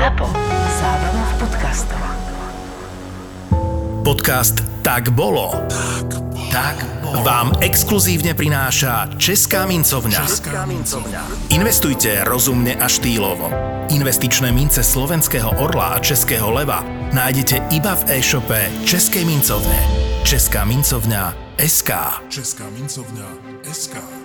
ZAPO. Zábrná v podcastov. Podcast Tak bolo. Tak bolo. Vám exkluzívne prináša Česká mincovňa. Česká mincovňa. Investujte rozumne a štýlovo. Investičné mince slovenského orla a českého leva nájdete iba v e-shope Českej mincovne. Česká mincovňa SK. Česká mincovňa SK.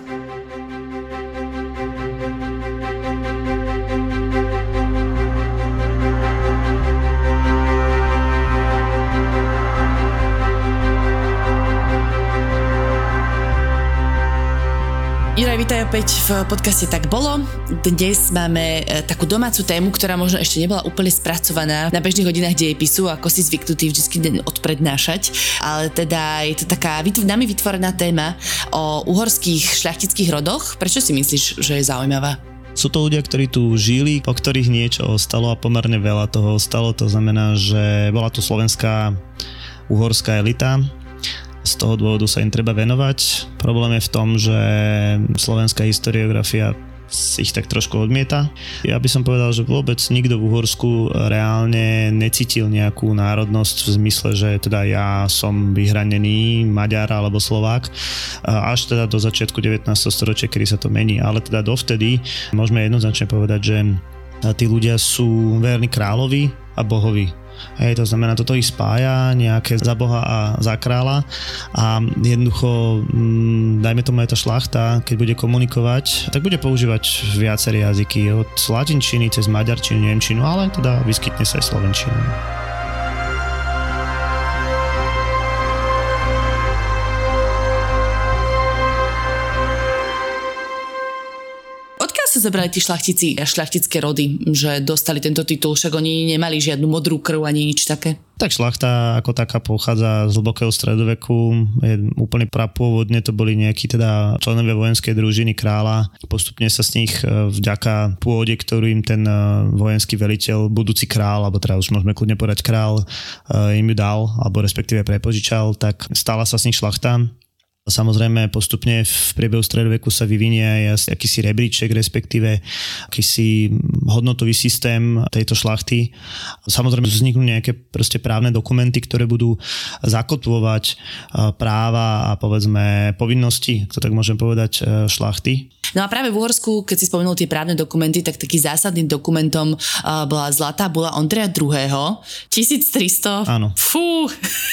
Juraj, vítaj opäť v podcaste Tak bolo. Dnes máme e, takú domácu tému, ktorá možno ešte nebola úplne spracovaná na bežných hodinách dejepisu, ako si zvyknutý vždy deň odprednášať. Ale teda je to taká nami vytvorená téma o uhorských šľachtických rodoch. Prečo si myslíš, že je zaujímavá? Sú to ľudia, ktorí tu žili, o ktorých niečo ostalo a pomerne veľa toho ostalo. To znamená, že bola tu slovenská uhorská elita, z toho dôvodu sa im treba venovať. Problém je v tom, že slovenská historiografia ich tak trošku odmieta. Ja by som povedal, že vôbec nikto v Uhorsku reálne necítil nejakú národnosť v zmysle, že teda ja som vyhranený Maďar alebo Slovák, až teda do začiatku 19. storočia, kedy sa to mení. Ale teda dovtedy môžeme jednoznačne povedať, že tí ľudia sú verní kráľovi a bohovi Hej, to znamená, toto ich spája nejaké za Boha a za kráľa a jednoducho, mm, dajme tomu aj tá šlachta, keď bude komunikovať, tak bude používať viaceré jazyky, od latinčiny cez maďarčinu, nemčinu, ale teda vyskytne sa aj slovenčina. Sa zobrali tí šlachtici a šlachtické rody, že dostali tento titul, však oni nemali žiadnu modrú krv ani nič také? Tak šlachta ako taká pochádza z hlbokého stredoveku, je úplne prapôvodne to boli nejakí teda členovia vojenskej družiny kráľa. Postupne sa z nich e, vďaka pôde, ktorú im ten e, vojenský veliteľ, budúci král, alebo teda už môžeme kľudne povedať král, im ju dal, alebo respektíve prepožičal, tak stala sa z nich šlachta Samozrejme postupne v priebehu stredoveku sa vyvinie aj akýsi rebríček, respektíve akýsi hodnotový systém tejto šlachty. Samozrejme vzniknú nejaké proste právne dokumenty, ktoré budú zakotvovať práva a povedzme povinnosti, to tak môžem povedať, e, šlachty. No a práve v Uhorsku, keď si spomenul tie právne dokumenty, tak taký zásadným dokumentom uh, bola zlatá bola Ondreja II. 1300. Áno. Fú.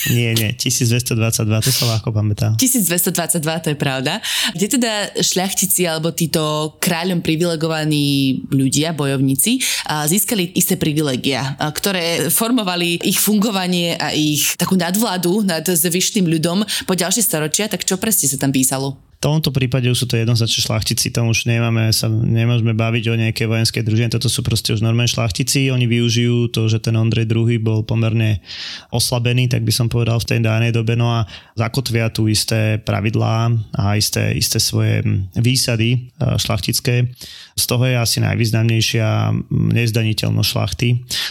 Nie, nie, 1222, to sa ľahko pamätá. 1222, to je pravda. Kde teda šľachtici alebo títo kráľom privilegovaní ľudia, bojovníci, uh, získali isté privilegia, uh, ktoré formovali ich fungovanie a ich takú nadvládu nad zvyšným ľudom po ďalšie storočia, tak čo presne sa tam písalo? Tomto prípade už sú to jednoznačne šlachtici, tam už nemáme, sa nemôžeme baviť o nejakej vojenskej družine, toto sú proste už normálne šlachtici, oni využijú to, že ten Ondrej II bol pomerne oslabený, tak by som povedal v tej danej dobe, no a zakotvia tu isté pravidlá a isté, isté svoje výsady e, šlachtické. Z toho je asi najvýznamnejšia nezdaniteľnosť šlachty,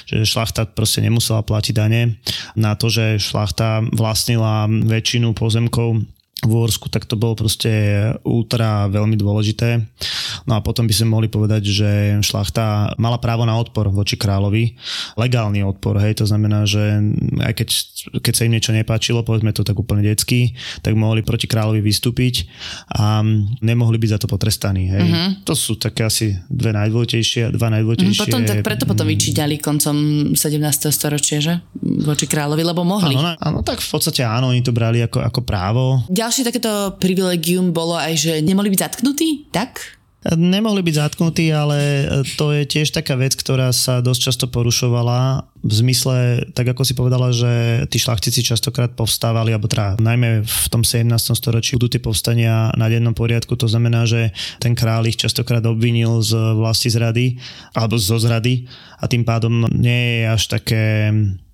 že šlachta proste nemusela platiť dane na to, že šlachta vlastnila väčšinu pozemkov v Uhorsku, tak to bolo proste ultra veľmi dôležité. No a potom by sme mohli povedať, že šlachta mala právo na odpor voči kráľovi. Legálny odpor, hej, to znamená, že aj keď, keď sa im niečo nepáčilo, povedzme to tak úplne detsky, tak mohli proti kráľovi vystúpiť a nemohli byť za to potrestaní, hej. Mm-hmm. To sú také asi dve najdôležitejšie, dva najdôležitejšie. Mm, potom, tak preto potom vyčítali koncom 17. storočia, že? Voči kráľovi, lebo mohli. Áno, áno, tak v podstate áno, oni to brali ako, ako právo. Ďalšie ďalšie takéto privilegium bolo aj, že nemohli byť zatknutí, tak? Nemohli byť zatknutí, ale to je tiež taká vec, ktorá sa dosť často porušovala v zmysle, tak ako si povedala, že tí šlachtici častokrát povstávali, alebo teda najmä v tom 17. storočí budú tie povstania na dennom poriadku, to znamená, že ten kráľ ich častokrát obvinil z vlasti zrady, alebo zo zrady a tým pádom nie je až také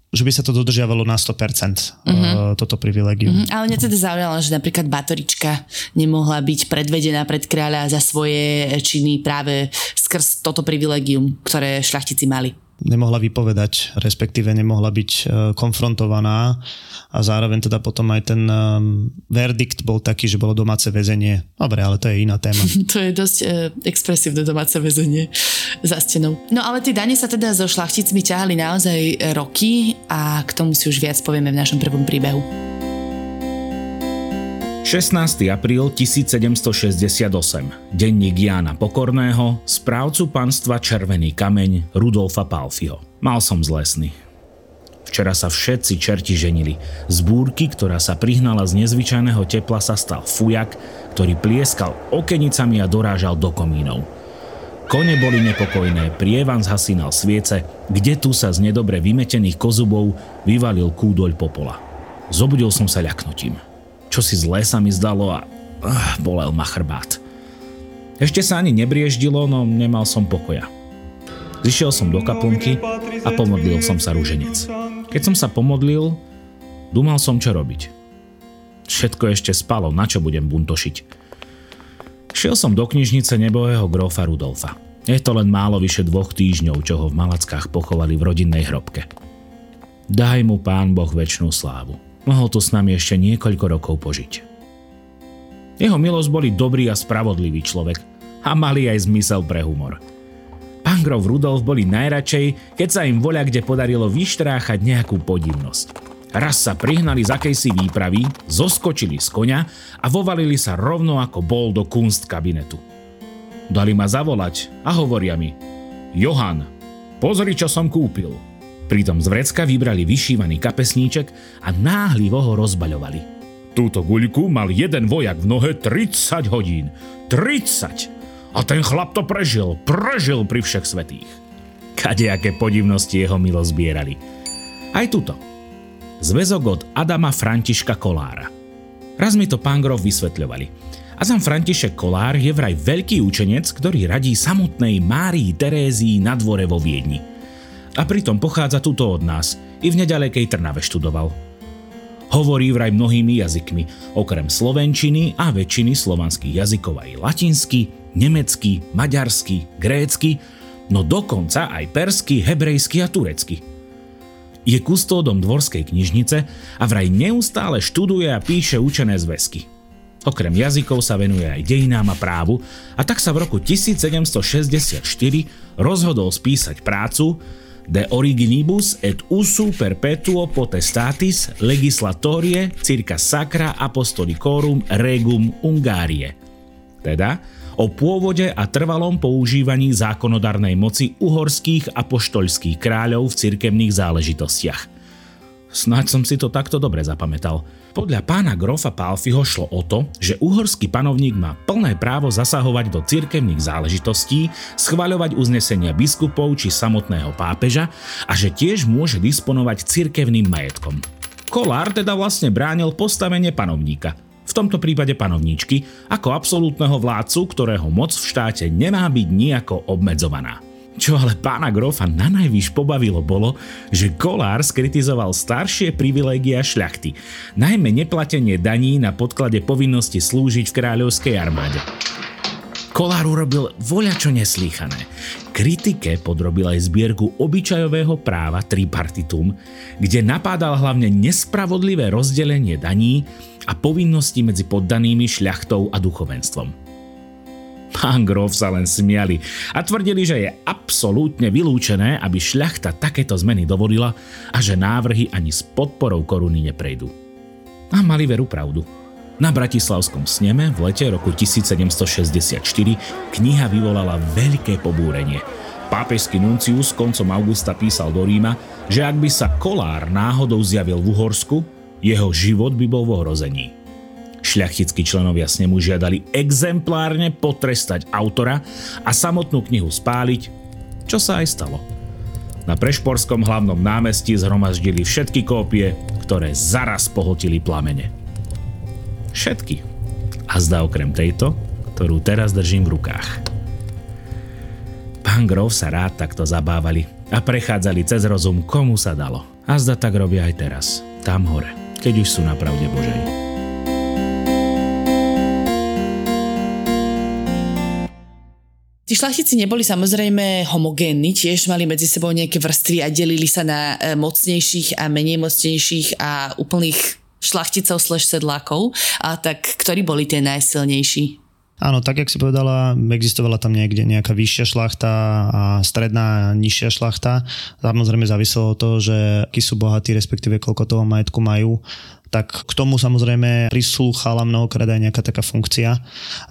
že by sa to dodržiavalo na 100% uh-huh. toto privilegium. Uh-huh. Ale mňa teda zaujalo, že napríklad Batorička nemohla byť predvedená pred kráľa za svoje činy práve skrz toto privilegium, ktoré šľachtici mali. Nemohla vypovedať, respektíve nemohla byť e, konfrontovaná a zároveň teda potom aj ten verdikt bol taký, že bolo domáce väzenie. Dobre, ale to je iná téma. To je dosť e, expresívne domáce väzenie za stenou. No ale tie dane sa teda so šlachticmi ťahali naozaj roky a k tomu si už viac povieme v našom prvom príbehu. 16. apríl 1768. Denník Jána Pokorného, správcu panstva Červený kameň Rudolfa Palfiho. Mal som z lesny. Včera sa všetci čerti ženili. Z búrky, ktorá sa prihnala z nezvyčajného tepla, sa stal fujak, ktorý plieskal okenicami a dorážal do komínov. Kone boli nepokojné, prievan zhasínal sviece, kde tu sa z nedobre vymetených kozubov vyvalil kúdoľ popola. Zobudil som sa ľaknutím čo si z lesa mi zdalo a uh, bolel ma chrbát. Ešte sa ani nebrieždilo, no nemal som pokoja. Zišiel som do kaplnky a pomodlil som sa rúženec. Keď som sa pomodlil, dúmal som, čo robiť. Všetko ešte spalo, na čo budem buntošiť. Šiel som do knižnice nebohého grófa Rudolfa. Je to len málo vyše dvoch týždňov, čo ho v Malackách pochovali v rodinnej hrobke. Daj mu pán Boh väčšnú slávu. Mohol tu s nami ešte niekoľko rokov požiť. Jeho milosť boli dobrý a spravodlivý človek a mali aj zmysel pre humor. Pán Grov Rudolf boli najradšej, keď sa im voľa kde podarilo vyštráchať nejakú podivnosť. Raz sa prihnali z akejsi výpravy, zoskočili z koňa a vovalili sa rovno ako bol do kunst kabinetu. Dali ma zavolať a hovoria mi Johan, pozri, čo som kúpil – Pritom z vrecka vybrali vyšívaný kapesníček a náhlivo ho rozbaľovali. Túto guľku mal jeden vojak v nohe 30 hodín. 30! A ten chlap to prežil, prežil pri všech svetých. Kadejaké podivnosti jeho milo zbierali. Aj tuto. Zväzok od Adama Františka Kolára. Raz mi to pán Grof vysvetľovali. Azam František Kolár je vraj veľký učenec, ktorý radí samotnej Márii Terézii na dvore vo Viedni – a pritom pochádza tuto od nás. I v nedalekej Trnave študoval. Hovorí vraj mnohými jazykmi, okrem slovenčiny a väčšiny slovanských jazykov aj latinsky, nemecky, maďarsky, grécky, no dokonca aj persky, hebrejsky a turecky. Je kustódom dvorskej knižnice a vraj neustále študuje a píše učené zväzky. Okrem jazykov sa venuje aj dejinám a právu a tak sa v roku 1764 rozhodol spísať prácu, de originibus et usu perpetuo potestatis legislatorie circa sacra apostolicorum regum Ungárie. Teda o pôvode a trvalom používaní zákonodárnej moci uhorských apoštolských kráľov v cirkevných záležitostiach. Snáď som si to takto dobre zapamätal. Podľa pána Grofa Palfiho šlo o to, že uhorský panovník má plné právo zasahovať do cirkevných záležitostí, schvaľovať uznesenia biskupov či samotného pápeža a že tiež môže disponovať cirkevným majetkom. Kolár teda vlastne bránil postavenie panovníka, v tomto prípade panovníčky, ako absolútneho vládcu, ktorého moc v štáte nemá byť nejako obmedzovaná. Čo ale pána Grofa na najvýš pobavilo bolo, že Kolár skritizoval staršie privilégia šľachty, najmä neplatenie daní na podklade povinnosti slúžiť v kráľovskej armáde. Kolár urobil voľačo neslýchané. Kritike podrobil aj zbierku obyčajového práva tripartitum, kde napádal hlavne nespravodlivé rozdelenie daní a povinností medzi poddanými šľachtou a duchovenstvom. Pán Grof sa len smiali a tvrdili, že je absolútne vylúčené, aby šľachta takéto zmeny dovolila a že návrhy ani s podporou koruny neprejdú. A mali veru pravdu. Na Bratislavskom sneme v lete roku 1764 kniha vyvolala veľké pobúrenie. Pápežský nuncius koncom augusta písal do Ríma, že ak by sa kolár náhodou zjavil v Uhorsku, jeho život by bol v ohrození. Šľachtickí členovia snemu žiadali exemplárne potrestať autora a samotnú knihu spáliť, čo sa aj stalo. Na Prešporskom hlavnom námestí zhromaždili všetky kópie, ktoré zaraz pohotili plamene. Všetky. A zdá okrem tejto, ktorú teraz držím v rukách. Pán Grov sa rád takto zabávali a prechádzali cez rozum, komu sa dalo. A zda tak robia aj teraz, tam hore, keď už sú na pravde Božej. Tí šlachtici neboli samozrejme homogénni, tiež mali medzi sebou nejaké vrstvy a delili sa na e, mocnejších a menej mocnejších a úplných šlachticov slash sedlákov. A tak ktorí boli tie najsilnejší? Áno, tak jak si povedala, existovala tam niekde nejaká vyššia šlachta a stredná a nižšia šlachta. Samozrejme záviselo od toho, že akí sú bohatí, respektíve koľko toho majetku majú tak k tomu samozrejme prislúchala mnohokrát aj nejaká taká funkcia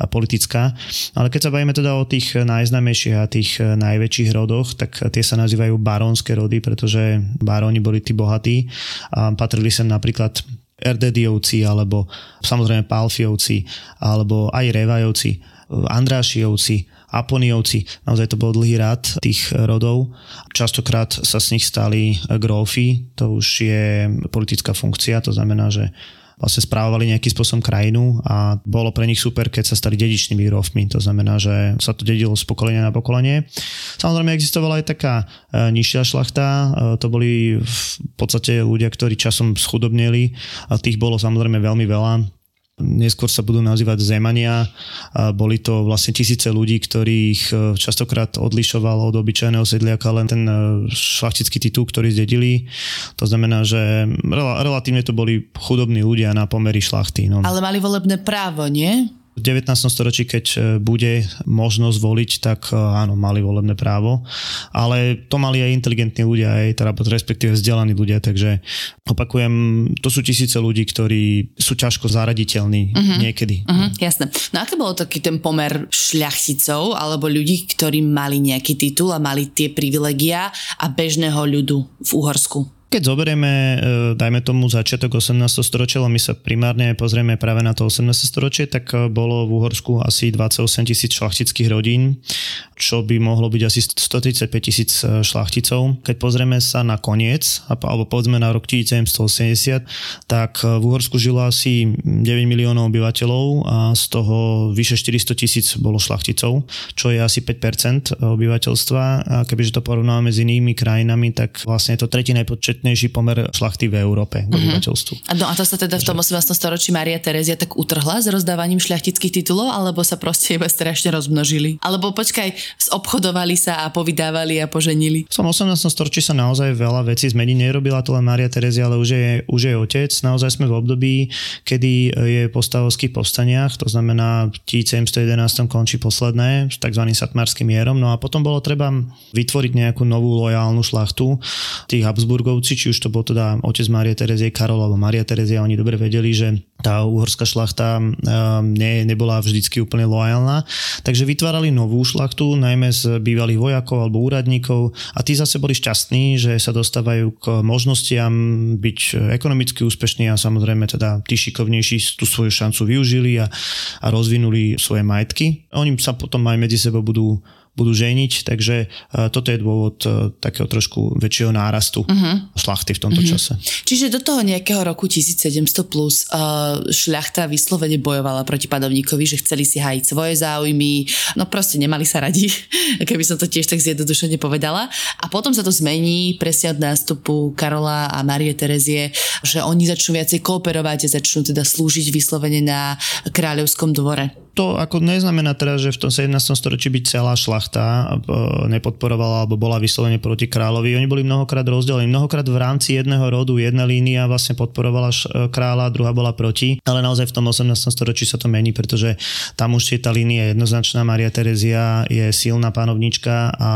politická. Ale keď sa bavíme teda o tých najznámejších a tých najväčších rodoch, tak tie sa nazývajú barónske rody, pretože baróni boli tí bohatí a patrili sem napríklad Erdediovci, alebo samozrejme Palfiovci, alebo aj Revajovci, Andrášiovci, Aponiovci, naozaj to bol dlhý rád tých rodov. Častokrát sa z nich stali grófy, to už je politická funkcia, to znamená, že vlastne správovali nejakým spôsobom krajinu a bolo pre nich super, keď sa stali dedičnými grófmi. To znamená, že sa to dedilo z pokolenia na pokolenie. Samozrejme existovala aj taká e, nižšia šlachta, e, to boli v podstate ľudia, ktorí časom schudobnili a tých bolo samozrejme veľmi veľa neskôr sa budú nazývať Zemania. Boli to vlastne tisíce ľudí, ktorých e, častokrát odlišoval od obyčajného sedliaka len ten e, šlachtický titul, ktorý zdedili. To znamená, že relatívne to boli chudobní ľudia na pomery šlachty. No. Ale mali volebné právo, nie? V 19. storočí, keď e, bude možnosť voliť, tak e, áno, mali volebné právo, ale to mali aj inteligentní ľudia, aj teda respektíve vzdelaní ľudia, takže opakujem, to sú tisíce ľudí, ktorí sú ťažko zaraditeľní uh-huh. niekedy. Uh-huh, jasné. No aké bolo taký ten pomer šľachticov alebo ľudí, ktorí mali nejaký titul a mali tie privilegia a bežného ľudu v Uhorsku? Keď zoberieme, e, dajme tomu začiatok 18. storočia, my sa primárne pozrieme práve na to 18. storočie, tak e, bolo v Uhorsku asi 28 tisíc šlachtických rodín, čo by mohlo byť asi 135 tisíc e, šlachticov. Keď pozrieme sa na koniec, alebo povedzme na rok 1780, tak v Uhorsku žilo asi 9 miliónov obyvateľov a z toho vyše 400 tisíc bolo šlachticov, čo je asi 5% obyvateľstva. A kebyže to porovnáme s inými krajinami, tak vlastne je to tretí najpočet najpočetnejší pomer šlachty v Európe k mhm. obyvateľstvu. Uh-huh. No, a to sa teda v tom 18. storočí Maria Terezia tak utrhla s rozdávaním šľachtických titulov, alebo sa proste iba strašne rozmnožili? Alebo počkaj, zobchodovali sa a povydávali a poženili? V tom 18. storočí sa naozaj veľa vecí zmení. Nerobila to len Maria Terezia, ale už je, už je otec. Naozaj sme v období, kedy je po stavovských povstaniach, to znamená v 1711 končí posledné s tzv. satmarským mierom. No a potom bolo treba vytvoriť nejakú novú lojálnu šlachtu tých Habsburgovcov Uhorci, či už to bol teda otec Marie Terezie Karol alebo Maria Terezia, oni dobre vedeli, že tá uhorská šlachta um, ne, nebola vždycky úplne loajálna. Takže vytvárali novú šlachtu, najmä z bývalých vojakov alebo úradníkov a tí zase boli šťastní, že sa dostávajú k možnostiam byť ekonomicky úspešní a samozrejme teda tí šikovnejší tú svoju šancu využili a, a rozvinuli svoje majetky. Oni sa potom aj medzi sebou budú budú ženiť, takže uh, toto je dôvod uh, takého trošku väčšieho nárastu uh-huh. šlachty v tomto uh-huh. čase. Čiže do toho nejakého roku 1700 plus uh, šľachta vyslovene bojovala proti padovníkovi, že chceli si hájiť svoje záujmy, no proste nemali sa radi, keby som to tiež tak zjednodušene povedala. A potom sa to zmení presne od nástupu Karola a Marie Terezie, že oni začnú viacej kooperovať a začnú teda slúžiť vyslovene na kráľovskom dvore to ako neznamená teraz, že v tom 17. storočí byť celá šlachta e, nepodporovala alebo bola vyslovene proti kráľovi. Oni boli mnohokrát rozdelení. Mnohokrát v rámci jedného rodu jedna línia vlastne podporovala e, kráľa, druhá bola proti. Ale naozaj v tom 18. storočí sa to mení, pretože tam už je tá línia jednoznačná. Maria Terezia je silná panovnička a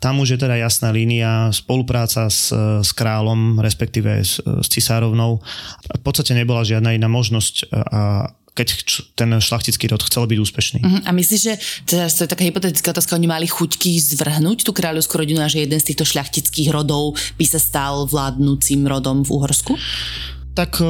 tam už je teda jasná línia spolupráca s, s kráľom, respektíve s, s cisárovnou. V podstate nebola žiadna iná možnosť a keď ten šlachtický rod chcel byť úspešný. Uh-huh. A myslíš, že teraz to je taká hypotetická otázka, oni mali chuťky zvrhnúť tú kráľovskú rodinu a že jeden z týchto šľachtických rodov by sa stal vládnúcim rodom v Uhorsku? Tak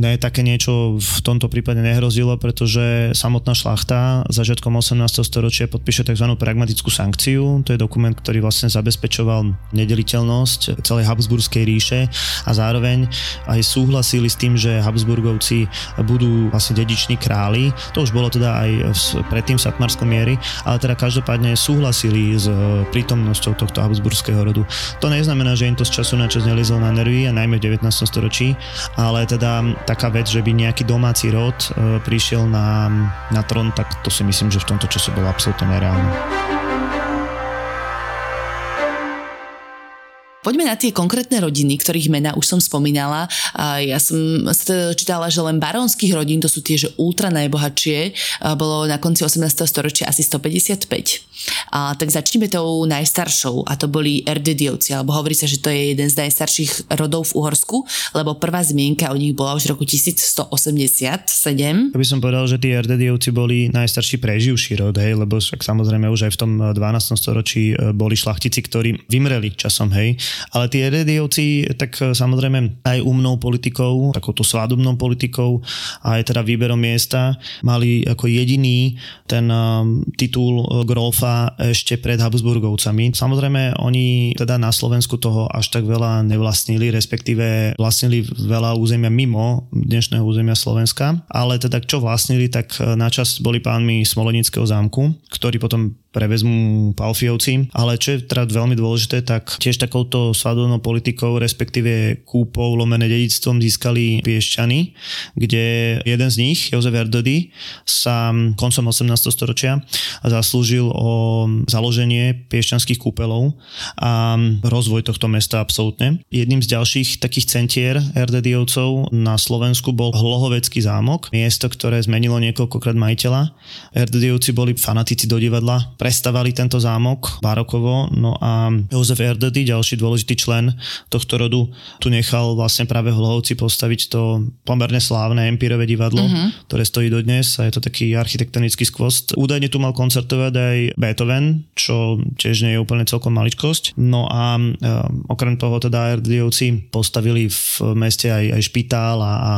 ne, také niečo v tomto prípade nehrozilo, pretože samotná šlachta začiatkom 18. storočia podpíše tzv. pragmatickú sankciu. To je dokument, ktorý vlastne zabezpečoval nedeliteľnosť celej Habsburskej ríše a zároveň aj súhlasili s tým, že Habsburgovci budú vlastne dediční králi. To už bolo teda aj predtým v Satmarskom miery, ale teda každopádne súhlasili s prítomnosťou tohto Habsburského rodu. To neznamená, že im to z času na čas nelizlo na nervy a najmä v 19. storočí, ale teda taká vec, že by nejaký domáci rod e, prišiel na, na trón, tak to si myslím, že v tomto čase bolo absolútne nereálne. Poďme na tie konkrétne rodiny, ktorých mena už som spomínala. Ja som čítala, že len baronských rodín, to sú tie, že ultra najbohatšie, bolo na konci 18. storočia asi 155. A, tak začneme tou najstaršou a to boli Erdediovci, alebo hovorí sa, že to je jeden z najstarších rodov v Uhorsku, lebo prvá zmienka o nich bola už v roku 1187. Ja by som povedal, že tí Erdediovci boli najstarší preživší rod, hej, lebo však samozrejme už aj v tom 12. storočí e, boli šlachtici, ktorí vymreli časom, hej. Ale tí Erdediovci, tak e, samozrejme aj umnou politikou, takouto svadobnou politikou a aj teda výberom miesta mali ako jediný ten um, titul Grolfa ešte pred Habsburgovcami. Samozrejme, oni teda na Slovensku toho až tak veľa nevlastnili, respektíve vlastnili veľa územia mimo dnešného územia Slovenska, ale teda čo vlastnili, tak načas boli pánmi Smolenického zámku, ktorý potom prevezmú Palfiovci. Ale čo je teda veľmi dôležité, tak tiež takouto svadobnou politikou, respektíve kúpou lomené dedictvom získali Piešťany, kde jeden z nich, Jozef Erdody, sa koncom 18. storočia zaslúžil o založenie piešťanských kúpelov a rozvoj tohto mesta absolútne. Jedným z ďalších takých centier Erdediovcov na Slovensku bol Hlohovecký zámok, miesto, ktoré zmenilo niekoľkokrát majiteľa. Erdediovci boli fanatici do divadla, prestavali tento zámok barokovo, no a Jozef Erdedy, ďalší dôležitý člen tohto rodu, tu nechal vlastne práve Hlohovci postaviť to pomerne slávne Empírové divadlo, uh-huh. ktoré stojí dodnes a je to taký architektonický skvost. Údajne tu mal koncertovať aj Beethoven, čo tiež nie je úplne celkom maličkosť. No a e, okrem toho teda Erdediovci postavili v meste aj, aj špitál a, a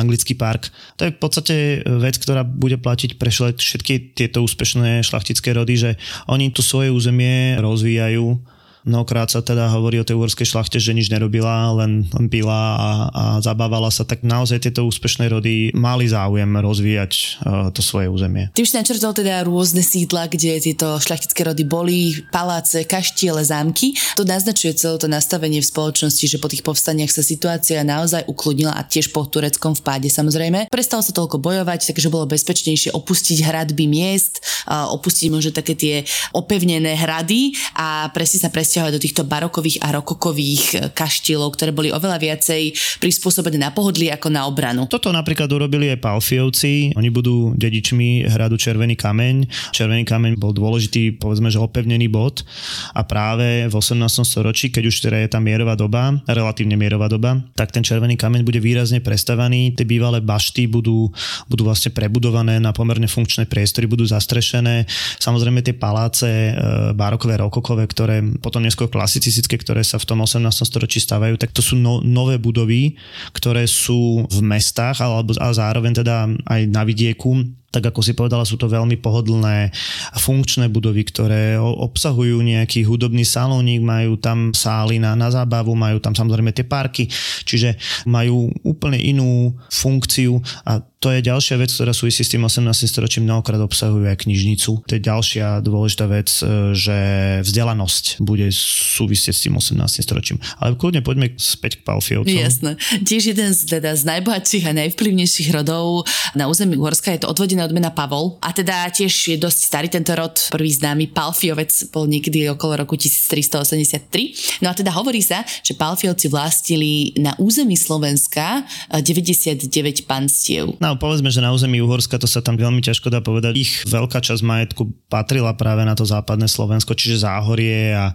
anglický park. To je v podstate vec, ktorá bude platiť pre všetky tieto úspešné šlachtické rody, že oni to svoje územie rozvíjajú Mnohokrát sa teda hovorí o tej uhorskej šlachte, že nič nerobila, len, len pila a, a zabávala sa, tak naozaj tieto úspešné rody mali záujem rozvíjať uh, to svoje územie. Ty už načrtol teda rôzne sídla, kde tieto šlachtické rody boli, paláce, kaštiele, zámky. To naznačuje celé to nastavenie v spoločnosti, že po tých povstaniach sa situácia naozaj ukludnila a tiež po tureckom vpáde samozrejme. Prestalo sa toľko bojovať, takže bolo bezpečnejšie opustiť hradby miest, opustiť možno také tie opevnené hrady a presne sa presne presťahovať do týchto barokových a rokokových e, kaštielov, ktoré boli oveľa viacej prispôsobené na pohodlie ako na obranu. Toto napríklad urobili aj Palfiovci. Oni budú dedičmi hradu Červený kameň. Červený kameň bol dôležitý, povedzme, že opevnený bod a práve v 18. storočí, keď už teda je tam mierová doba, relatívne mierová doba, tak ten Červený kameň bude výrazne prestavaný. Tie bývalé bašty budú, budú vlastne prebudované na pomerne funkčné priestory, budú zastrešené. Samozrejme tie paláce e, barokové, rokokové, ktoré potom neskôr klasicistické, ktoré sa v tom 18. storočí stavajú, tak to sú no, nové budovy, ktoré sú v mestách alebo a zároveň teda aj na vidieku tak ako si povedala, sú to veľmi pohodlné funkčné budovy, ktoré obsahujú nejaký hudobný salónik, majú tam sály na, na zábavu, majú tam samozrejme tie parky, čiže majú úplne inú funkciu a to je ďalšia vec, ktorá súvisí s tým 18. storočím, mnohokrát obsahujú aj knižnicu. To je ďalšia dôležitá vec, e, že vzdelanosť bude súvisieť s tým 18. storočím. Ale kľudne poďme späť k Palfiovcom. Jasné. Tiež jeden z, teda, z najbohatších a najvplyvnejších rodov na území Uhorska je to odvodená odmena Pavol. A teda tiež je dosť starý tento rod. Prvý známy Palfiovec bol niekedy okolo roku 1383. No a teda hovorí sa, že Palfiovci vlastnili na území Slovenska 99 panstiev. No povedzme, že na území Uhorska to sa tam veľmi ťažko dá povedať. Ich veľká časť majetku patrila práve na to západné Slovensko, čiže Záhorie a,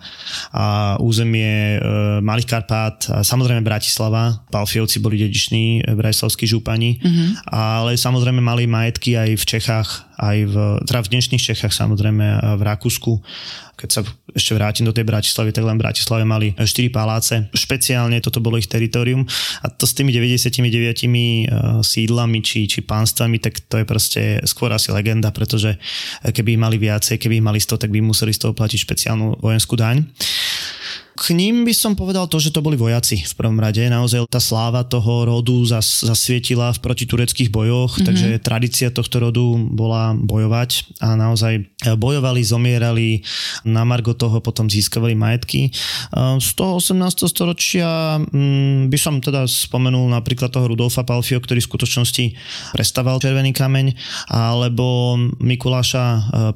a územie e, Malých Karpát a samozrejme Bratislava. Palfiovci boli dediční e, bratislavskí župani, mm-hmm. ale samozrejme mali majetky aj v Čechách, aj v, teda v dnešných Čechách samozrejme v Rakúsku. Keď sa ešte vrátim do tej Bratislavy, tak len v Bratislave mali 4 paláce. Špeciálne toto bolo ich teritorium a to s tými 99 eh, sídlami či, či pánstvami, tak to je proste skôr asi legenda, pretože keby mali viacej, keby mali 100, tak by museli z toho platiť špeciálnu vojenskú daň. K ním by som povedal to, že to boli vojaci v prvom rade. Naozaj tá sláva toho rodu zas, zasvietila v protitureckých bojoch, mm-hmm. takže tradícia tohto rodu bola bojovať a naozaj bojovali, zomierali, na margo toho potom získavali majetky. Z toho 18. storočia mm, by som teda spomenul napríklad toho Rudolfa Palfio, ktorý v skutočnosti prestaval Červený kameň, alebo Mikuláša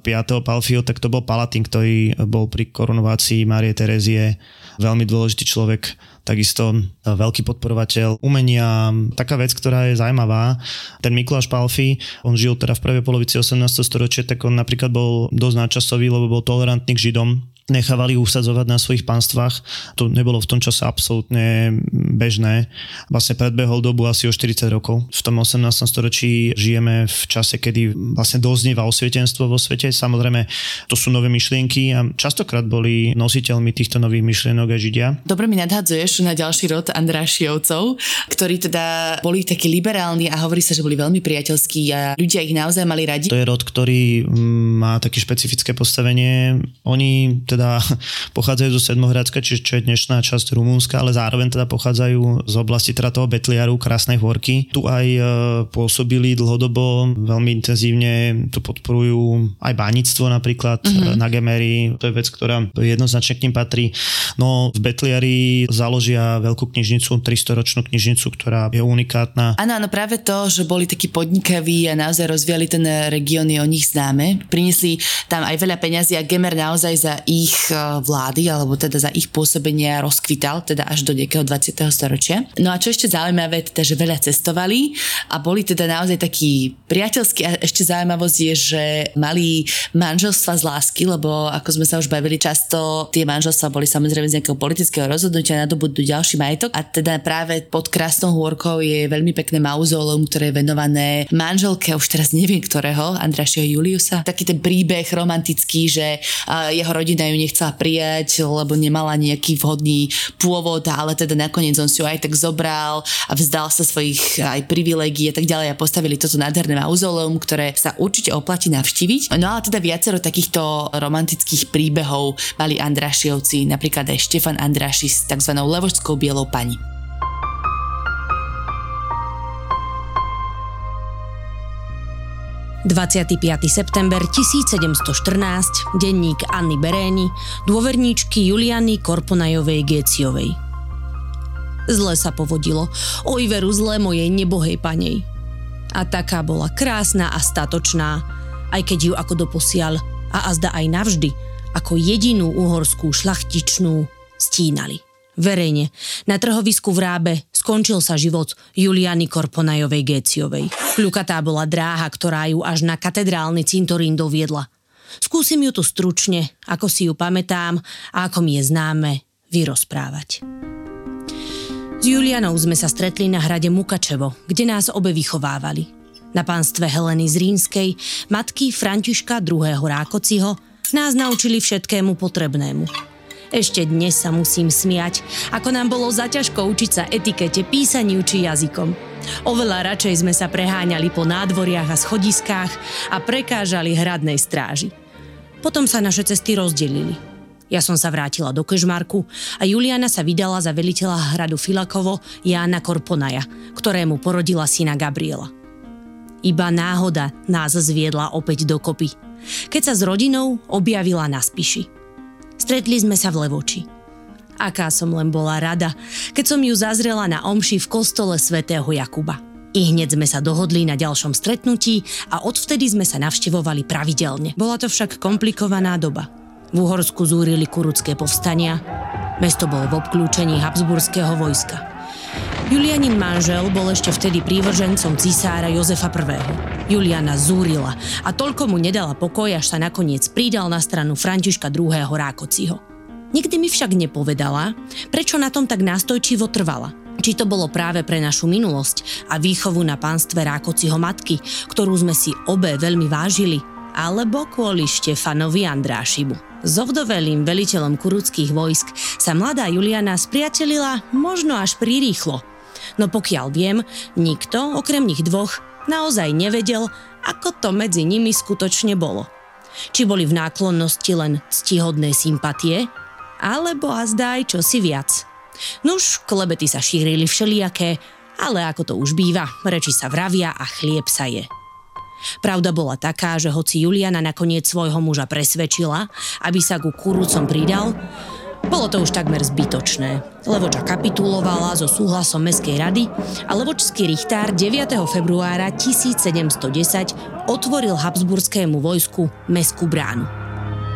5. Palfio, tak to bol Palatín, ktorý bol pri korunovácii Márie Terezie veľmi dôležitý človek, takisto veľký podporovateľ umenia. Taká vec, ktorá je zaujímavá, ten Mikuláš Palfi, on žil teda v prvej polovici 18. storočia, tak on napríklad bol dosť náčasový, lebo bol tolerantný k Židom, nechávali usadzovať na svojich pánstvách. To nebolo v tom čase absolútne bežné. Vlastne predbehol dobu asi o 40 rokov. V tom 18. storočí žijeme v čase, kedy vlastne doznieva osvietenstvo vo svete. Samozrejme, to sú nové myšlienky a častokrát boli nositeľmi týchto nových myšlienok aj Židia. Dobre mi nadhadzuješ na ďalší rod Andrášiovcov, ktorí teda boli takí liberálni a hovorí sa, že boli veľmi priateľskí a ľudia ich naozaj mali radi. To je rod, ktorý mm, má také špecifické postavenie. Oni teda pochádzajú zo Sedmohradska, čiže čo je dnešná časť Rumúnska, ale zároveň teda pochádzajú z oblasti teda toho Betliaru, Krásnej Horky. Tu aj e, pôsobili dlhodobo, veľmi intenzívne tu podporujú aj bánictvo napríklad mm-hmm. na Gemery, to je vec, ktorá jednoznačne k ním patrí. No v Betliari založia veľkú knižnicu, 300-ročnú knižnicu, ktorá je unikátna. Áno, áno, práve to, že boli takí podnikaví a naozaj rozvíjali ten región je o nich známe. Priniesli tam aj veľa peňazí a Gemer naozaj za ich ich e, vlády, alebo teda za ich pôsobenia rozkvital, teda až do nejakého 20. storočia. No a čo ešte zaujímavé, teda, že veľa cestovali a boli teda naozaj takí priateľskí a ešte zaujímavosť je, že mali manželstva z lásky, lebo ako sme sa už bavili často, tie manželstva boli samozrejme z nejakého politického rozhodnutia na dobu ďalší majetok a teda práve pod Krásnou hôrkou je veľmi pekné mauzóleum, ktoré je venované manželke, už teraz neviem ktorého, Andrašieho Juliusa. Taký ten príbeh romantický, že jeho rodina ju nechcela prijať, lebo nemala nejaký vhodný pôvod, ale teda nakoniec on si ju aj tak zobral a vzdal sa svojich aj privilegií a tak ďalej a postavili toto nádherné mauzoleum, ktoré sa určite oplatí navštíviť. No ale teda viacero takýchto romantických príbehov mali Andrašiovci, napríklad aj Štefan Andraši s tzv. levožskou bielou pani. 25. september 1714, denník Anny Beréni, dôverníčky Juliany Korponajovej Géciovej. Zle sa povodilo, oj veru zle mojej nebohej panej. A taká bola krásna a statočná, aj keď ju ako doposiaľ a azda aj navždy, ako jedinú uhorskú šlachtičnú stínali. Verejne, na trhovisku v Rábe skončil sa život Juliany Korponajovej Géciovej. Kľukatá bola dráha, ktorá ju až na katedrálny cintorín doviedla. Skúsim ju tu stručne, ako si ju pamätám a ako mi je známe, vyrozprávať. S Julianou sme sa stretli na hrade Mukačevo, kde nás obe vychovávali. Na pánstve Heleny z Rínskej, matky Františka II. Rákociho, nás naučili všetkému potrebnému ešte dnes sa musím smiať, ako nám bolo zaťažko učiť sa etikete, písaniu či jazykom. Oveľa radšej sme sa preháňali po nádvoriach a schodiskách a prekážali hradnej stráži. Potom sa naše cesty rozdelili. Ja som sa vrátila do Kežmarku a Juliana sa vydala za veliteľa hradu Filakovo Jána Korponaja, ktorému porodila syna Gabriela. Iba náhoda nás zviedla opäť dokopy, keď sa s rodinou objavila na Spiši. Stretli sme sa v Levoči. Aká som len bola rada, keď som ju zazrela na omši v kostole svätého Jakuba. I hneď sme sa dohodli na ďalšom stretnutí a odvtedy sme sa navštevovali pravidelne. Bola to však komplikovaná doba. V Uhorsku zúrili kurucké povstania, mesto bolo v obklúčení Habsburského vojska. Julianin manžel bol ešte vtedy prívržencom cisára Jozefa I. Juliana zúrila a toľko mu nedala pokoj, až sa nakoniec pridal na stranu Františka II. Rákociho. Nikdy mi však nepovedala, prečo na tom tak nástojčivo trvala. Či to bolo práve pre našu minulosť a výchovu na pánstve Rákociho matky, ktorú sme si obe veľmi vážili, alebo kvôli Štefanovi Andrášimu. S ovdovelým veliteľom kuruckých vojsk sa mladá Juliana spriatelila možno až prirýchlo – no pokiaľ viem, nikto, okrem nich dvoch, naozaj nevedel, ako to medzi nimi skutočne bolo. Či boli v náklonnosti len ctihodné sympatie, alebo azda aj čosi viac. Nuž, klebety sa šírili všelijaké, ale ako to už býva, reči sa vravia a chlieb sa je. Pravda bola taká, že hoci Juliana nakoniec svojho muža presvedčila, aby sa ku kurúcom pridal, bolo to už takmer zbytočné. Levoča kapitulovala so súhlasom Mestskej rady a Levočský richtár 9. februára 1710 otvoril Habsburskému vojsku Mestskú bránu.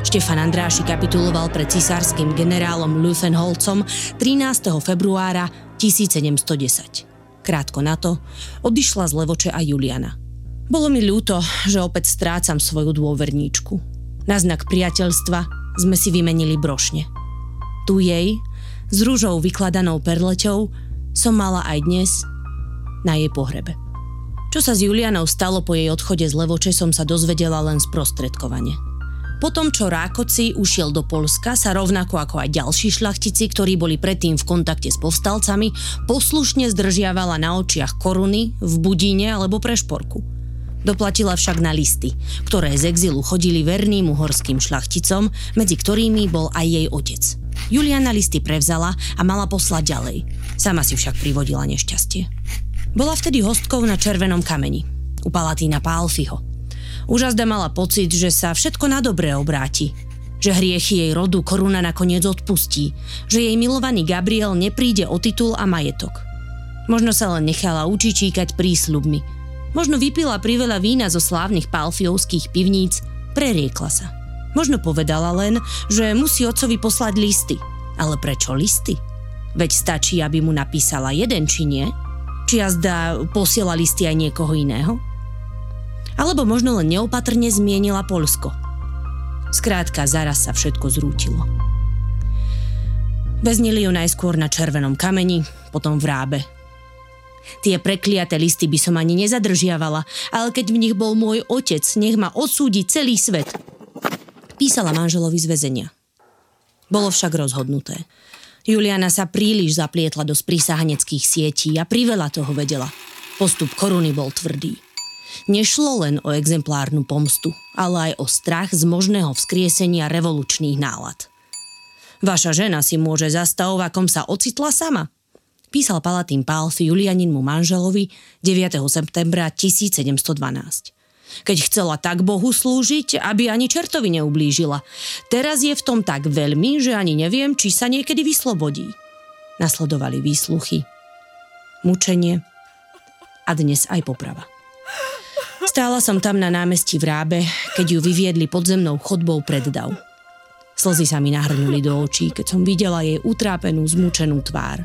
Štefan Andráši kapituloval pred cisárským generálom Luthenholcom 13. februára 1710. Krátko na to odišla z Levoče a Juliana. Bolo mi ľúto, že opäť strácam svoju dôverníčku. Na znak priateľstva sme si vymenili brošne. Tu jej, s rúžou vykladanou perleťou, som mala aj dnes na jej pohrebe. Čo sa s Julianou stalo po jej odchode z Levoče som sa dozvedela len sprostredkovane. Potom, čo Rákoci ušiel do Polska, sa rovnako ako aj ďalší šlachtici, ktorí boli predtým v kontakte s povstalcami, poslušne zdržiavala na očiach koruny, v Budíne alebo Prešporku. Doplatila však na listy, ktoré z exilu chodili verným uhorským šlachticom, medzi ktorými bol aj jej otec. Juliana listy prevzala a mala poslať ďalej. Sama si však privodila nešťastie. Bola vtedy hostkou na Červenom kameni, u Palatína Pálfiho. Úžazda mala pocit, že sa všetko na dobré obráti, že hriechy jej rodu koruna nakoniec odpustí, že jej milovaný Gabriel nepríde o titul a majetok. Možno sa len nechala učičíkať prísľubmi. Možno vypila priveľa vína zo slávnych palfiovských pivníc, preriekla sa. Možno povedala len, že musí otcovi poslať listy. Ale prečo listy? Veď stačí, aby mu napísala jeden, či nie? Či jazda posiela listy aj niekoho iného? Alebo možno len neopatrne zmienila Polsko. Skrátka, zaraz sa všetko zrútilo. Veznili ju najskôr na červenom kameni, potom v rábe. Tie prekliaté listy by som ani nezadržiavala, ale keď v nich bol môj otec, nech ma odsúdi celý svet. Písala manželovi z väzenia. Bolo však rozhodnuté. Juliana sa príliš zaplietla do sprísahaneckých sietí a priveľa toho vedela. Postup koruny bol tvrdý. Nešlo len o exemplárnu pomstu, ale aj o strach z možného vzkriesenia revolučných nálad. Vaša žena si môže za stav, akom sa ocitla sama, písal Palatín Pálfi Julianinmu manželovi 9. septembra 1712 keď chcela tak Bohu slúžiť, aby ani čertovi neublížila. Teraz je v tom tak veľmi, že ani neviem, či sa niekedy vyslobodí. Nasledovali výsluchy, mučenie a dnes aj poprava. Stála som tam na námestí v Rábe, keď ju vyviedli podzemnou chodbou pred dav. Slzy sa mi nahrnuli do očí, keď som videla jej utrápenú, zmučenú tvár.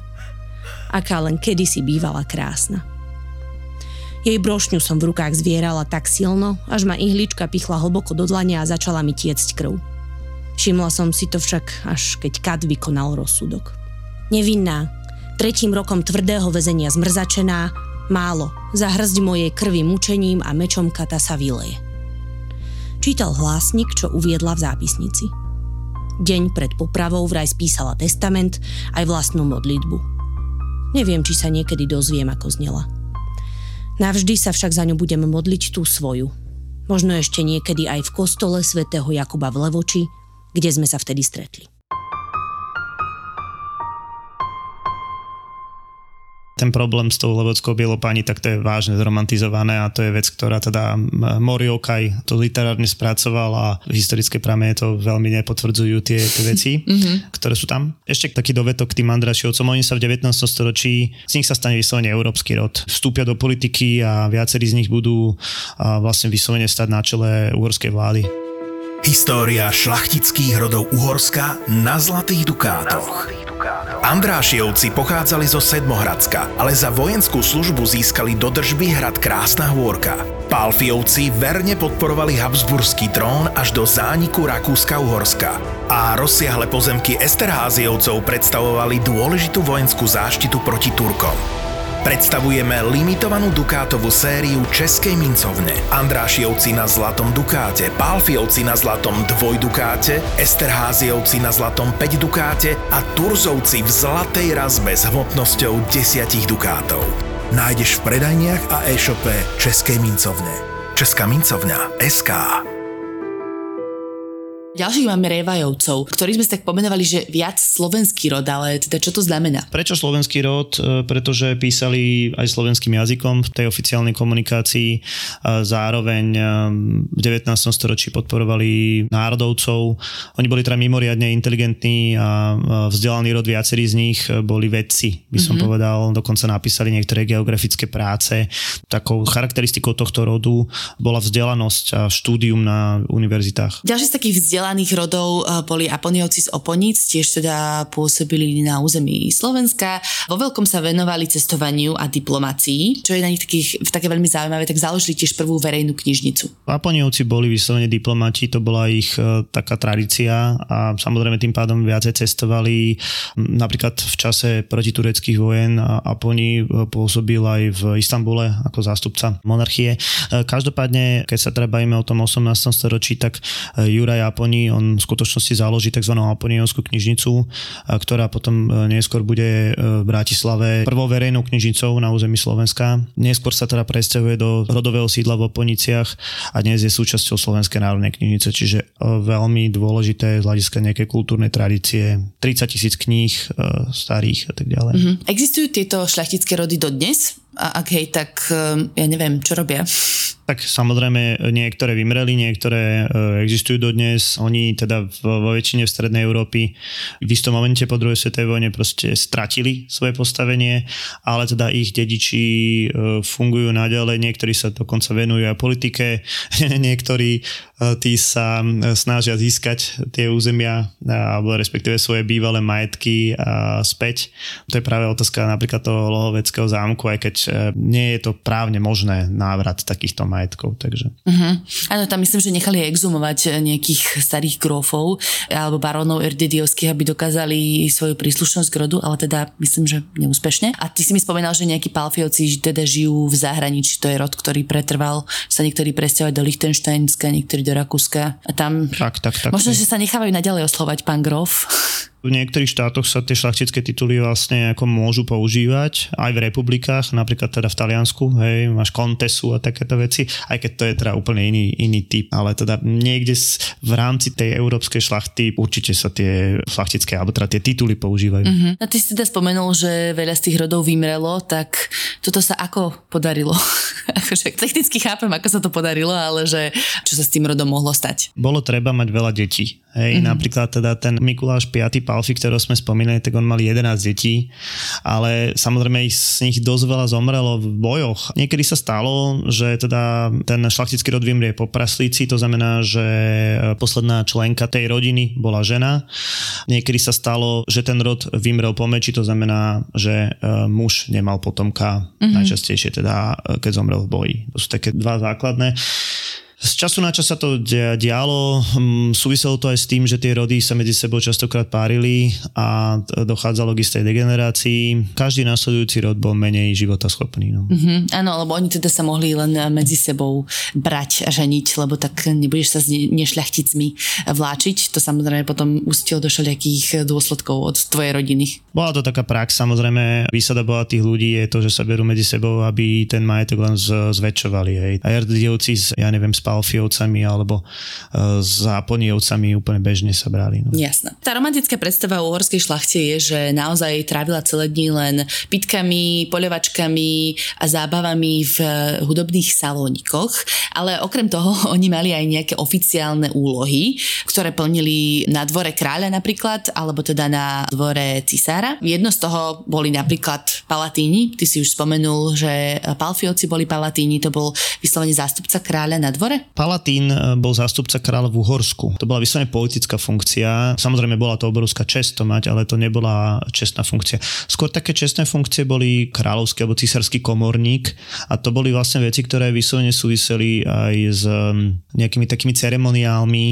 Aká len kedysi bývala krásna. Jej brošňu som v rukách zvierala tak silno, až ma ihlička pichla hlboko do dlania a začala mi tiecť krv. Všimla som si to však, až keď Kat vykonal rozsudok. Nevinná, tretím rokom tvrdého väzenia zmrzačená, málo, za hrzď mojej krvi mučením a mečom Kata sa vyleje. Čítal hlásnik, čo uviedla v zápisnici. Deň pred popravou vraj spísala testament aj vlastnú modlitbu. Neviem, či sa niekedy dozviem, ako znela. Navždy sa však za ňu budem modliť tú svoju. Možno ešte niekedy aj v kostole svätého Jakuba v Levoči, kde sme sa vtedy stretli. Ten problém s tou levockou bielou pani, tak to je vážne zromantizované a to je vec, ktorá teda Mori Okaj to literárne spracoval a historické pramene to veľmi nepotvrdzujú tie, tie veci, mm-hmm. ktoré sú tam. Ešte taký dovetok k tým Andrašiovcom, oni sa v 19. storočí, z nich sa stane vyslovene európsky rod. Vstúpia do politiky a viacerí z nich budú vlastne vyslovene stať na čele uhorskej vlády. História šlachtických rodov Uhorska na Zlatých Dukátoch. Andrášievci pochádzali zo Sedmohradska, ale za vojenskú službu získali do držby hrad Krásna Hôrka. Pálfiovci verne podporovali Habsburský trón až do zániku Rakúska-Uhorska. A rozsiahle pozemky Esterházievcov predstavovali dôležitú vojenskú záštitu proti Turkom. Predstavujeme limitovanú Dukátovú sériu Českej mincovne. Andrášiovci na zlatom Dukáte, Pálfiovci na zlatom dvojdukáte, Esterháziovci na zlatom 5 Dukáte a Turzovci v zlatej razbe s hmotnosťou 10 Dukátov. Nájdeš v predajniach a e-shope Českej mincovne. Česká mincovňa SK. Ďalších máme Revajovcov, ktorí sme si tak pomenovali, že viac slovenský rod, ale teda čo to znamená? Prečo slovenský rod? E, pretože písali aj slovenským jazykom v tej oficiálnej komunikácii. Zároveň e, v 19. storočí podporovali národovcov. Oni boli teda mimoriadne inteligentní a vzdelaný rod, viacerí z nich boli vedci, by som mm-hmm. povedal. Dokonca napísali niektoré geografické práce. Takou charakteristikou tohto rodu bola vzdelanosť a štúdium na univerzitách. Ďalší z takých vzdelaných rodov eh, boli Aponiovci z Oponíc, tiež teda pôsobili na území Slovenska. Vo veľkom sa venovali cestovaniu a diplomácii, čo je na nich takých, také veľmi zaujímavé, tak založili tiež prvú verejnú knižnicu. Aponiovci boli vyslovene diplomati, to bola ich e, taká tradícia a samozrejme tým pádom viacej cestovali. Napríklad v čase protitureckých vojen Aponi e, pôsobil aj v Istambule ako zástupca monarchie. Každopádne, keď sa teda o tom 18. storočí, tak Juraj Aponi, on v skutočnosti založí tzv. Aponiovskú knižnicu, ktorá potom neskôr bude v Bratislave prvou verejnou knižnicou na území Slovenska. Neskôr sa teda presťahuje do rodového sídla v Oponiciach a dnes je súčasťou Slovenskej národnej knižnice, čiže e, veľmi dôležité z hľadiska nejakej kultúrnej tradície. 30 tisíc kníh e, starých a tak ďalej. Mm-hmm. Existujú tieto šľachtické rody dodnes? A ak hej, tak e, ja neviem, čo robia? Tak samozrejme niektoré vymreli, niektoré existujú dodnes. Oni teda vo väčšine v Strednej Európy v istom momente po druhej svetovej vojne proste stratili svoje postavenie, ale teda ich dediči fungujú naďalej, niektorí sa dokonca venujú aj politike, niektorí tí sa snažia získať tie územia alebo respektíve svoje bývalé majetky späť. To je práve otázka napríklad toho Lohoveckého zámku, aj keď nie je to právne možné návrat takýchto majetkov. Takže. Uh-huh. Áno, tam myslím, že nechali exumovať nejakých starých grófov alebo barónov erdidiovských, aby dokázali svoju príslušnosť k rodu, ale teda myslím, že neúspešne. A ty si mi spomenal, že nejakí palfiovci teda žijú v zahraničí, to je rod, ktorý pretrval, sa niektorí presťahovali do Lichtensteinska, niektorí do Rakúska. A tam tak, tak, tak, možno, že sa nechávajú naďalej oslovať pán grof. V niektorých štátoch sa tie šlachtické tituly vlastne ako môžu používať, aj v republikách, napríklad teda v Taliansku, hej, máš kontesu a takéto veci, aj keď to je teda úplne iný, iný typ, ale teda niekde v rámci tej európskej šlachty určite sa tie šlachtické, alebo teda tie tituly používajú. Uh-huh. A ty si teda spomenul, že veľa z tých rodov vymrelo, tak toto sa ako podarilo? akože technicky chápem, ako sa to podarilo, ale že čo sa s tým rodom mohlo stať? Bolo treba mať veľa detí. Hej, mm-hmm. napríklad teda ten Mikuláš 5. Palfi, ktorého sme spomínali, tak on mal 11 detí, ale samozrejme ich z nich dosť veľa zomrelo v bojoch. Niekedy sa stalo, že teda ten šlachtický rod vymrie po praslíci, to znamená, že posledná členka tej rodiny bola žena. Niekedy sa stalo, že ten rod vymrel po meči, to znamená, že e, muž nemal potomka, mm-hmm. najčastejšie teda, e, keď zomrel v boji. To sú také dva základné. Z času na čas sa to dialo, hm, súviselo to aj s tým, že tie rody sa medzi sebou častokrát párili a dochádzalo k istej degenerácii. Každý následujúci rod bol menej životaschopný. No. Mm-hmm, áno, lebo oni teda sa mohli len medzi sebou brať a ženiť, lebo tak nebudeš sa s nešľachticmi vláčiť. To samozrejme potom ustilo do všelijakých dôsledkov od tvojej rodiny. Bola to taká prax, samozrejme výsada tých ľudí je to, že sa berú medzi sebou, aby ten majetok len zväčšovali. Hej. A Erddievci, ja neviem, Palfiovcami alebo s Aponievcami úplne bežne sa brali. No. Jasné. Tá romantická predstava o uhorskej šlachte je, že naozaj trávila celé dni len pitkami, poľovačkami a zábavami v hudobných salónikoch, ale okrem toho oni mali aj nejaké oficiálne úlohy, ktoré plnili na dvore kráľa napríklad, alebo teda na dvore cisára. Jedno z toho boli napríklad palatíni, ty si už spomenul, že Palfiovci boli palatíni, to bol vyslovene zástupca kráľa na dvore Palatín e, bol zástupca kráľa v Uhorsku. To bola vyslovene politická funkcia. Samozrejme bola to obrovská čest to mať, ale to nebola čestná funkcia. Skôr také čestné funkcie boli kráľovský alebo císarský komorník a to boli vlastne veci, ktoré vyslovene súviseli aj s nejakými takými ceremoniálmi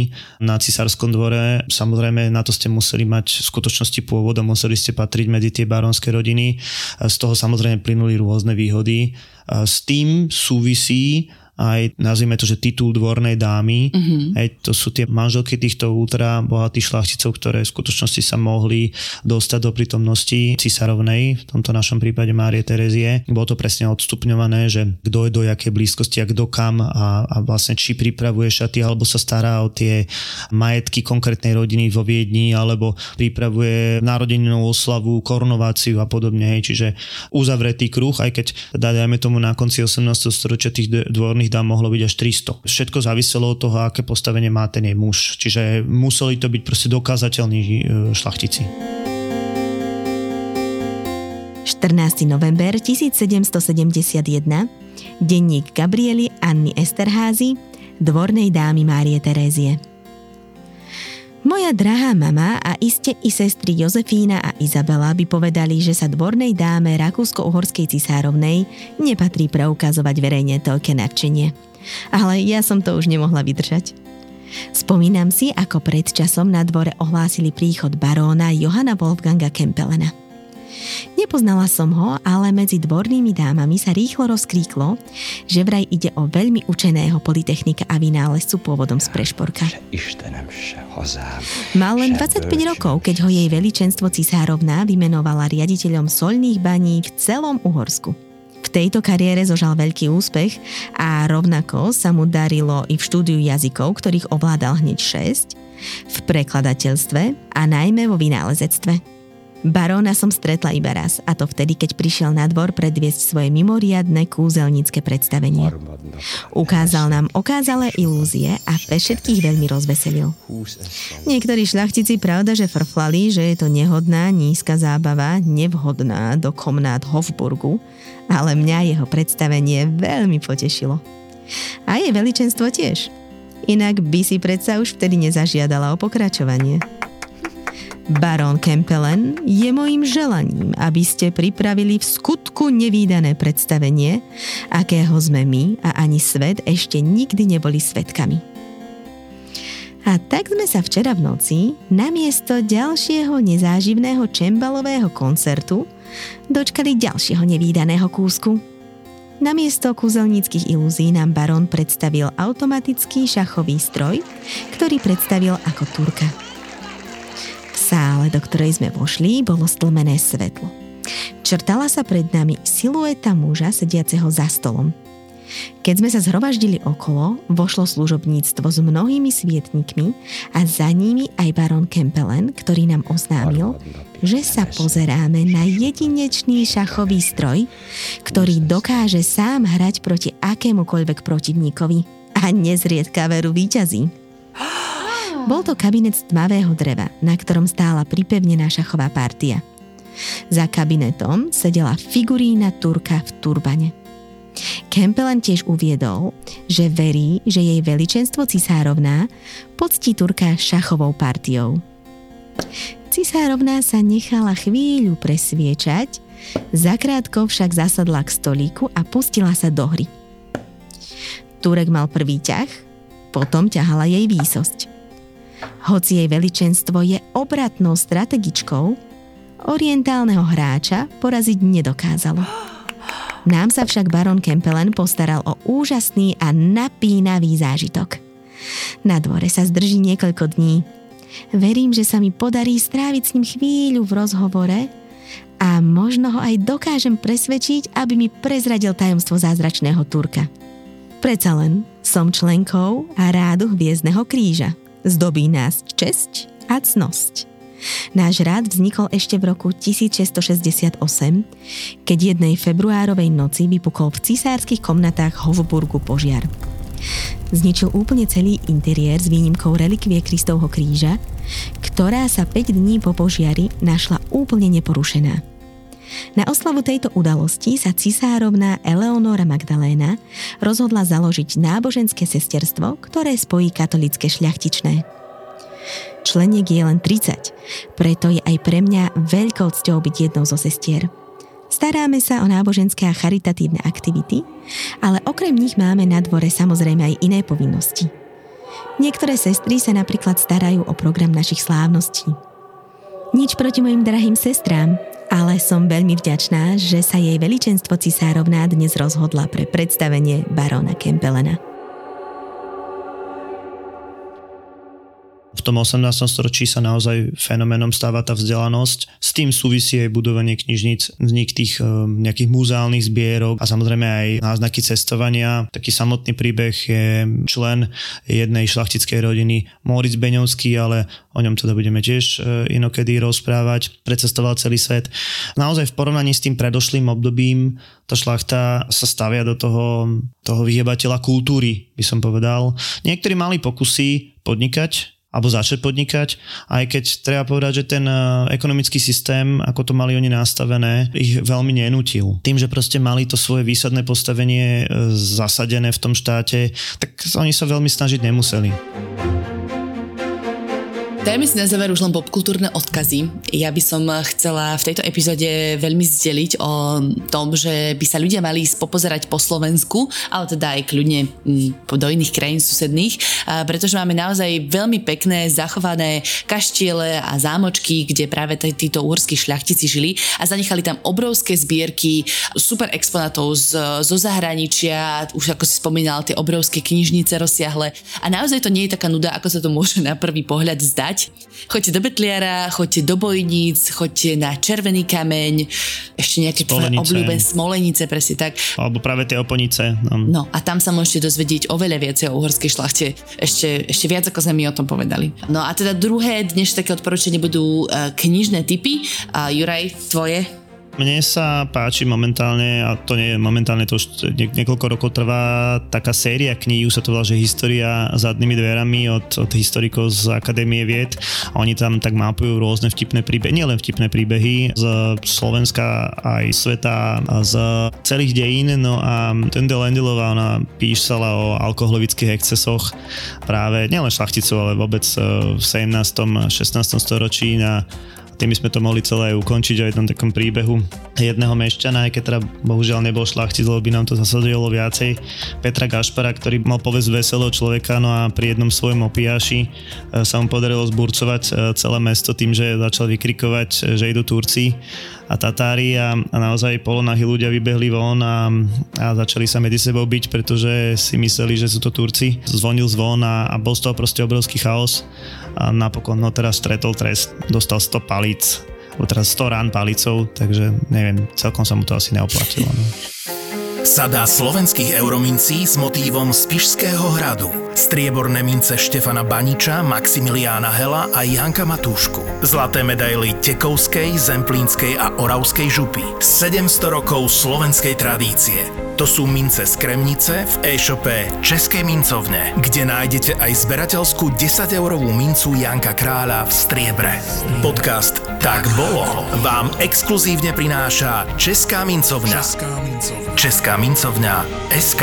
na cisárskom dvore. Samozrejme na to ste museli mať v skutočnosti pôvodom, museli ste patriť medzi tie baronské rodiny. Z toho samozrejme plynuli rôzne výhody. S tým súvisí aj nazvime to, že titul dvornej dámy. Mm-hmm. Hej, to sú tie manželky týchto ultra bohatých šlachticov, ktoré v skutočnosti sa mohli dostať do prítomnosti cisarovnej, v tomto našom prípade Márie Terezie. Bolo to presne odstupňované, že kto je do jakej blízkosti a kto kam a, a vlastne či pripravuje šaty alebo sa stará o tie majetky konkrétnej rodiny vo Viedni alebo pripravuje narodeninovú oslavu, korunováciu a podobne. Hej. Čiže uzavretý kruh, aj keď dajme tomu na konci 18. storočia tých dvorných ich dám mohlo byť až 300. Všetko záviselo od toho, aké postavenie má ten jej muž. Čiže museli to byť proste dokázateľní e, šlachtici. 14. november 1771 denník Gabriely Anny Esterházy dvornej dámy Márie Terézie. Moja drahá mama a iste i sestry Jozefína a Izabela by povedali, že sa dvornej dáme Rakúsko-Uhorskej cisárovnej nepatrí preukazovať verejne toľké nadšenie. Ale ja som to už nemohla vydržať. Spomínam si, ako pred časom na dvore ohlásili príchod baróna Johana Wolfganga Kempelena. Nepoznala som ho, ale medzi dvornými dámami sa rýchlo rozkríklo, že vraj ide o veľmi učeného politechnika a vynálezcu pôvodom z Prešporka. Mal len 25 rokov, keď ho jej veličenstvo cisárovná vymenovala riaditeľom solných baní v celom Uhorsku. V tejto kariére zožal veľký úspech a rovnako sa mu darilo i v štúdiu jazykov, ktorých ovládal hneď 6, v prekladateľstve a najmä vo vynálezectve. Baróna som stretla iba raz, a to vtedy, keď prišiel na dvor predviesť svoje mimoriadne kúzelnícke predstavenie. Ukázal nám okázalé ilúzie a pre všetkých veľmi rozveselil. Niektorí šľachtici pravda, že frflali, že je to nehodná, nízka zábava, nevhodná do komnát Hofburgu, ale mňa jeho predstavenie veľmi potešilo. A jej veličenstvo tiež. Inak by si predsa už vtedy nezažiadala o pokračovanie. Barón Kempelen, je mojim želaním, aby ste pripravili v skutku nevýdané predstavenie, akého sme my a ani svet ešte nikdy neboli svetkami. A tak sme sa včera v noci, namiesto ďalšieho nezáživného čembalového koncertu, dočkali ďalšieho nevýdaného kúsku. Namiesto kúzelníckých ilúzií nám barón predstavil automatický šachový stroj, ktorý predstavil ako turka sále, do ktorej sme vošli, bolo stlmené svetlo. Črtala sa pred nami silueta muža sediaceho za stolom. Keď sme sa zhromaždili okolo, vošlo služobníctvo s mnohými svietnikmi a za nimi aj baron Kempelen, ktorý nám oznámil, že sa pozeráme na jedinečný šachový stroj, ktorý dokáže sám hrať proti akémukoľvek protivníkovi a nezriedka veru výťazí. Bol to kabinet z tmavého dreva, na ktorom stála pripevnená šachová partia. Za kabinetom sedela figurína Turka v turbane. Kempelen tiež uviedol, že verí, že jej veličenstvo cisárovná poctí Turka šachovou partiou. Cisárovná sa nechala chvíľu presviečať, zakrátko však zasadla k stolíku a pustila sa do hry. Turek mal prvý ťah, potom ťahala jej výsosť. Hoci jej veličenstvo je obratnou strategičkou, orientálneho hráča poraziť nedokázalo. Nám sa však baron Kempelen postaral o úžasný a napínavý zážitok. Na dvore sa zdrží niekoľko dní. Verím, že sa mi podarí stráviť s ním chvíľu v rozhovore a možno ho aj dokážem presvedčiť, aby mi prezradil tajomstvo zázračného Turka. Predsa len som členkou a rádu Hviezdneho kríža. Zdobí nás česť a cnosť. Náš rád vznikol ešte v roku 1668, keď jednej februárovej noci vypukol v cisárskych komnatách Hofburgu požiar. Zničil úplne celý interiér s výnimkou relikvie Kristovho kríža, ktorá sa 5 dní po požiari našla úplne neporušená. Na oslavu tejto udalosti sa cisárovná Eleonora Magdaléna rozhodla založiť náboženské sesterstvo, ktoré spojí katolické šľachtičné. Členiek je len 30, preto je aj pre mňa veľkou cťou byť jednou zo sestier. Staráme sa o náboženské a charitatívne aktivity, ale okrem nich máme na dvore samozrejme aj iné povinnosti. Niektoré sestry sa napríklad starajú o program našich slávností. Nič proti mojim drahým sestrám, ale som veľmi vďačná, že sa jej veličenstvo cisárovná dnes rozhodla pre predstavenie barona Kempelena. V tom 18. storočí sa naozaj fenoménom stáva tá vzdelanosť. S tým súvisí aj budovanie knižníc, vznik tých e, nejakých muzeálnych zbierok a samozrejme aj náznaky cestovania. Taký samotný príbeh je člen jednej šlachtickej rodiny Moritz Beňovský, ale o ňom teda budeme tiež e, inokedy rozprávať. Precestoval celý svet. Naozaj v porovnaní s tým predošlým obdobím tá šlachta sa stavia do toho, toho vyhebateľa kultúry, by som povedal. Niektorí mali pokusy podnikať, alebo začať podnikať, aj keď treba povedať, že ten e, ekonomický systém, ako to mali oni nastavené, ich veľmi nenútil. Tým, že proste mali to svoje výsadné postavenie e, zasadené v tom štáte, tak oni sa veľmi snažiť nemuseli. Dajme si na záver už len popkultúrne odkazy. Ja by som chcela v tejto epizóde veľmi zdeliť o tom, že by sa ľudia mali popozerať po Slovensku, ale teda aj kľudne mm, do iných krajín susedných, pretože máme naozaj veľmi pekné, zachované kaštiele a zámočky, kde práve títo úrskí šľachtici žili a zanechali tam obrovské zbierky super exponátov z, zo zahraničia, už ako si spomínal, tie obrovské knižnice rozsiahle. A naozaj to nie je taká nuda, ako sa to môže na prvý pohľad zdať behať. Choďte do Betliara, choďte do Bojníc, choďte na Červený kameň, ešte nejaké tvoje obľúbené smolenice, presne tak. Alebo práve tie oponice. No. no a tam sa môžete dozvedieť oveľa viacej o uhorskej šlachte. Ešte, ešte viac, ako sme mi o tom povedali. No a teda druhé dnes také odporúčanie budú uh, knižné typy. Uh, Juraj, tvoje? Mne sa páči momentálne, a to nie je momentálne, to už nie, niekoľko rokov trvá taká séria kníh, sa to volá, že História zadnými dverami od, od historikov z Akadémie vied a oni tam tak mapujú rôzne vtipné príbehy, nielen vtipné príbehy z Slovenska aj sveta a z celých dejín, no a Tende Lendilová, ona písala o alkoholovických excesoch práve nielen šlachticov, ale vôbec v 17. 16. storočí na tým sme to mohli celé ukončiť o jednom takom príbehu jedného mešťana, aj keď teda bohužiaľ nebol šlachtic, lebo by nám to zasadilo viacej. Petra Gašpara, ktorý mal povesť veselého človeka, no a pri jednom svojom opiaši e, sa mu podarilo zburcovať e, celé mesto tým, že začal vykrikovať, e, že idú Turci a Tatári a, a naozaj polonahy ľudia vybehli von a, a začali sa medzi sebou byť, pretože si mysleli, že sú to Turci. Zvonil zvon a, a bol z toho proste obrovský chaos a napokon ho teraz stretol trest, dostal 100 palíc, teraz 100 rán palicou, takže neviem, celkom sa mu to asi neoplatilo. No. Sada slovenských euromincí s motívom z Pišského hradu. Strieborné mince Štefana Baniča, Maximiliána Hela a Janka Matúšku. Zlaté medaily Tekovskej, Zemplínskej a Oravskej župy. 700 rokov slovenskej tradície. To sú mince z Kremnice v e-shope Českej mincovne, kde nájdete aj zberateľskú 10-eurovú mincu Janka Kráľa v striebre. Podcast Tak bolo vám exkluzívne prináša Česká mincovňa. Česká mincovňa. Česká mincovňa SK.